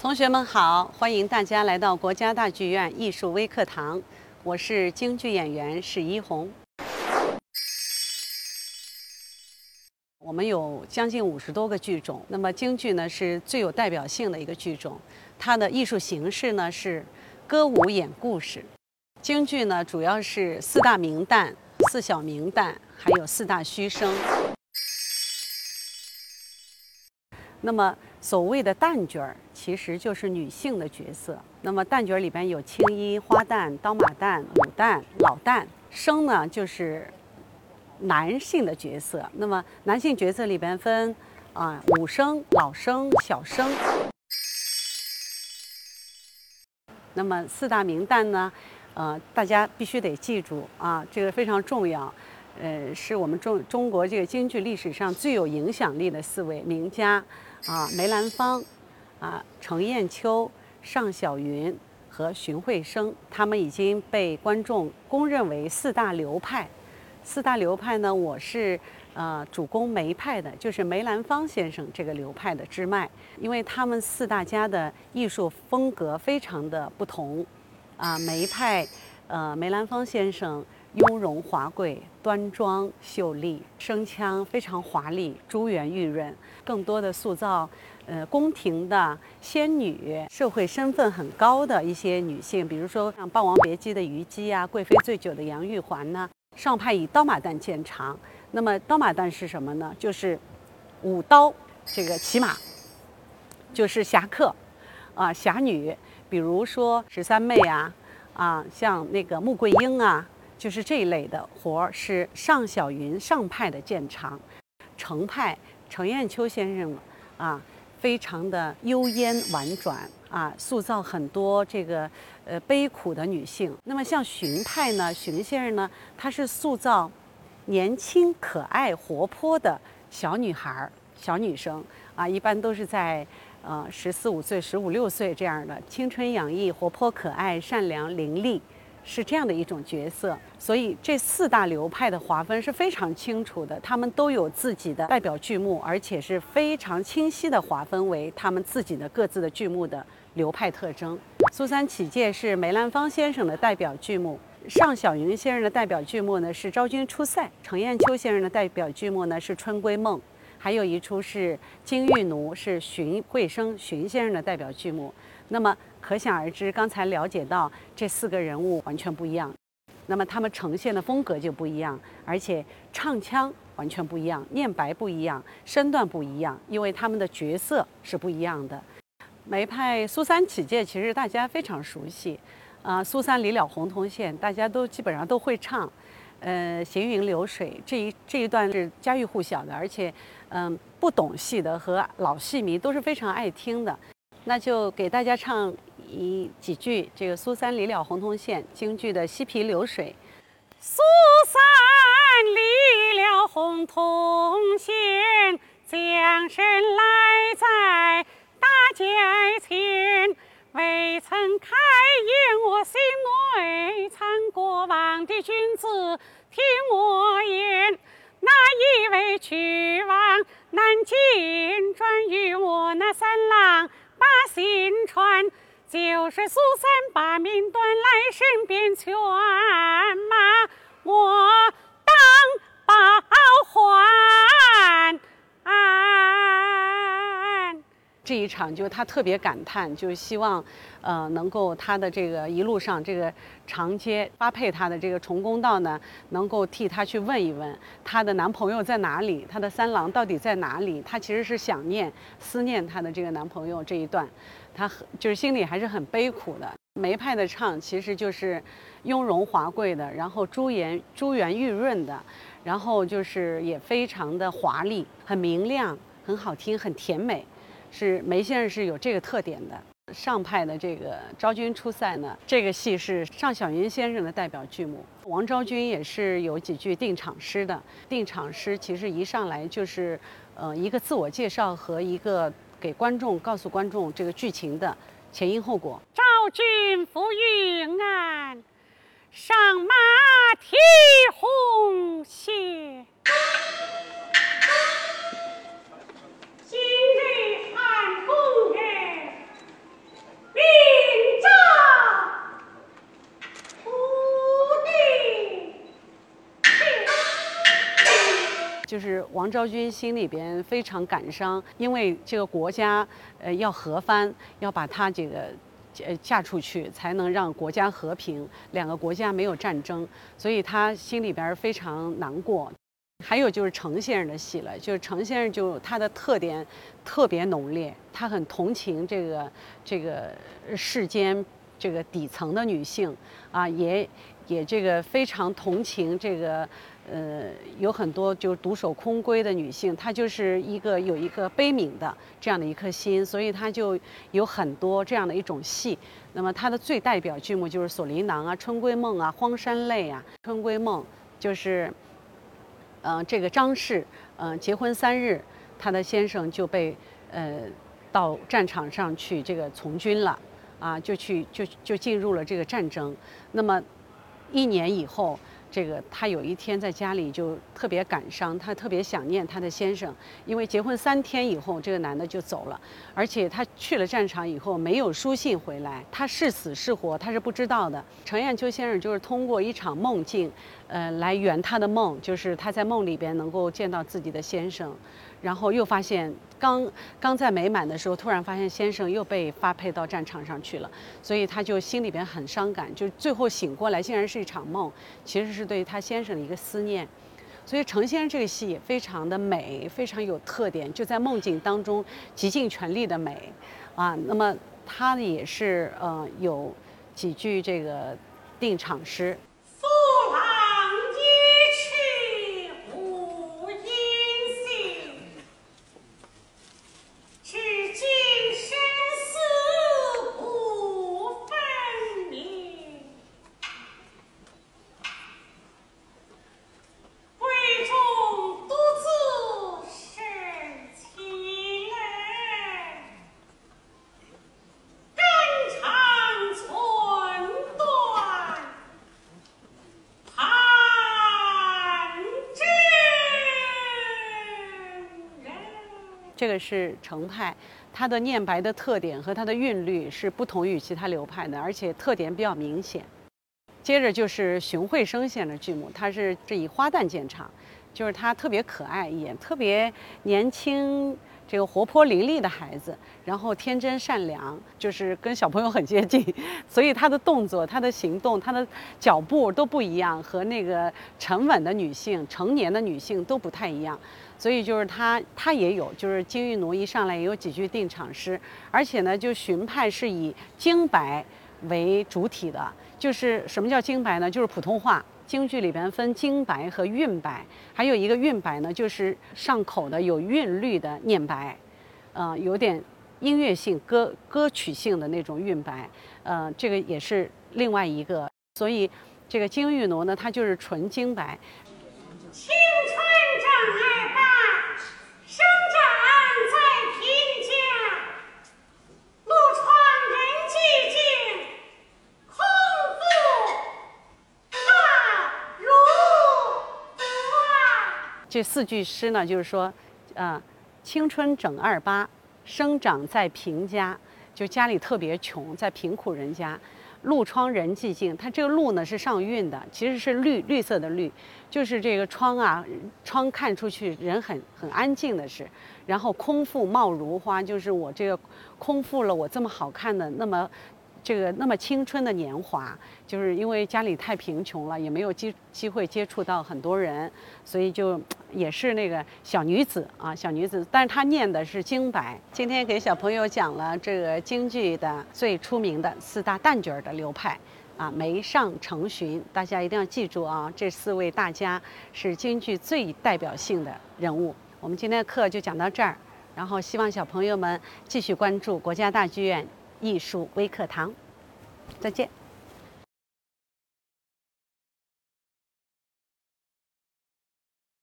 同学们好，欢迎大家来到国家大剧院艺术微课堂，我是京剧演员史一红。我们有将近五十多个剧种，那么京剧呢是最有代表性的一个剧种，它的艺术形式呢是歌舞演故事。京剧呢主要是四大名旦、四小名旦，还有四大须生。那么所谓的旦角儿，其实就是女性的角色。那么旦角里边有青衣、花旦、刀马旦、武旦、老旦。生呢就是男性的角色。那么男性角色里边分啊武生、老生、小生。那么四大名旦呢，呃，大家必须得记住啊，这个非常重要。呃，是我们中中国这个京剧历史上最有影响力的四位名家。啊，梅兰芳，啊，程砚秋、尚小云和荀慧生，他们已经被观众公认为四大流派。四大流派呢，我是呃主攻梅派的，就是梅兰芳先生这个流派的支脉，因为他们四大家的艺术风格非常的不同。啊，梅派，呃，梅兰芳先生。雍容华贵、端庄秀丽，声腔非常华丽、珠圆玉润，更多的塑造，呃，宫廷的仙女、社会身份很高的一些女性，比如说像《霸王别姬》的虞姬啊，《贵妃醉酒》的杨玉环呢。上派以刀马旦见长，那么刀马旦是什么呢？就是舞刀这个骑马，就是侠客，啊，侠女，比如说十三妹啊，啊，像那个穆桂英啊。就是这一类的活儿是尚小云上派的见长，程派程砚秋先生啊，非常的幽咽婉转啊，塑造很多这个呃悲苦的女性。那么像荀派呢，荀先生呢，他是塑造年轻可爱活泼的小女孩儿、小女生啊，一般都是在呃十四五岁、十五六岁这样的青春洋溢、活泼可爱、善良伶俐。是这样的一种角色，所以这四大流派的划分是非常清楚的，他们都有自己的代表剧目，而且是非常清晰的划分为他们自己的各自的剧目的流派特征。苏三起解是梅兰芳先生的代表剧目，尚小云先生的代表剧目呢是《昭君出塞》，程砚秋先生的代表剧目呢是《春闺梦》，还有一出是《金玉奴》，是荀慧生荀先生的代表剧目。那么可想而知，刚才了解到这四个人物完全不一样，那么他们呈现的风格就不一样，而且唱腔完全不一样，念白不一样，身段不一样，因为他们的角色是不一样的。梅派苏三起解其实大家非常熟悉，啊，苏三离了洪洞县，大家都基本上都会唱，呃，行云流水这一这一段是家喻户晓的，而且嗯，不懂戏的和老戏迷都是非常爱听的。那就给大家唱一几句这个《苏三离了洪洞县》京剧的《西皮流水》。苏三离了洪洞县，将身来在大街前，未曾开言，我心内藏过往的君子听我言，那一位去往南京，专与我那三郎。把信传，就是苏三把命断来身边劝马，我当报还。这一场就他特别感叹，就是希望，呃，能够他的这个一路上这个长街发配他的这个重公道呢，能够替他去问一问他的男朋友在哪里，他的三郎到底在哪里？他其实是想念、思念他的这个男朋友这一段，他就是心里还是很悲苦的。梅派的唱其实就是雍容华贵的，然后珠圆珠圆玉润的，然后就是也非常的华丽，很明亮，很好听，很甜美。是梅先生是有这个特点的。上派的这个《昭君出塞》呢，这个戏是尚小云先生的代表剧目。王昭君也是有几句定场诗的。定场诗其实一上来就是，呃，一个自我介绍和一个给观众告诉观众这个剧情的前因后果。昭君赴云安，上马提红线。就是王昭君心里边非常感伤，因为这个国家呃要和番，要把她这个。呃，嫁出去才能让国家和平，两个国家没有战争，所以她心里边非常难过。还有就是程先生的戏了，就是程先生就他的特点特别浓烈，他很同情这个这个世间这个底层的女性啊，也也这个非常同情这个呃有很多就是独守空闺的女性，她就是一个有一个悲悯的这样的一颗心，所以她就有很多这样的一种戏。那么她的最代表剧目就是《锁麟囊》啊，《春闺梦》啊，《荒山泪》啊，《春闺梦》就是。嗯，这个张氏，嗯，结婚三日，她的先生就被，呃，到战场上去这个从军了，啊，就去就就进入了这个战争。那么，一年以后。这个她有一天在家里就特别感伤，她特别想念她的先生，因为结婚三天以后这个男的就走了，而且她去了战场以后没有书信回来，她是死是活她是不知道的。程砚秋先生就是通过一场梦境，呃，来圆他的梦，就是他在梦里边能够见到自己的先生。然后又发现，刚刚在美满的时候，突然发现先生又被发配到战场上去了，所以他就心里边很伤感。就最后醒过来，竟然是一场梦，其实是对他先生的一个思念。所以程先生这个戏也非常的美，非常有特点，就在梦境当中极尽全力的美，啊，那么他也是呃有几句这个定场诗。这个是程派，它的念白的特点和它的韵律是不同于其他流派的，而且特点比较明显。接着就是荀慧生先生的剧目，他是这以花旦见长，就是他特别可爱，也特别年轻，这个活泼伶俐的孩子，然后天真善良，就是跟小朋友很接近，所以他的动作、他的行动、他的脚步都不一样，和那个沉稳的女性、成年的女性都不太一样。所以就是他，他也有，就是金玉奴一上来也有几句定场诗，而且呢，就荀派是以精白为主体的，就是什么叫京白呢？就是普通话，京剧里边分京白和韵白，还有一个韵白呢，就是上口的有韵律的念白，呃，有点音乐性、歌歌曲性的那种韵白，呃，这个也是另外一个。所以这个金玉奴呢，它就是纯京白。这四句诗呢，就是说，呃，青春整二八，生长在贫家，就家里特别穷，在贫苦人家。路窗人寂静，它这个路呢是上韵的，其实是绿绿色的绿，就是这个窗啊，窗看出去人很很安静的是，然后空腹貌如花，就是我这个空腹了，我这么好看的那么。这个那么青春的年华，就是因为家里太贫穷了，也没有机机会接触到很多人，所以就也是那个小女子啊，小女子。但是她念的是京白。今天给小朋友讲了这个京剧的最出名的四大旦角的流派啊，梅上程荀，大家一定要记住啊，这四位大家是京剧最代表性的人物。我们今天的课就讲到这儿，然后希望小朋友们继续关注国家大剧院。艺术微课堂，再见。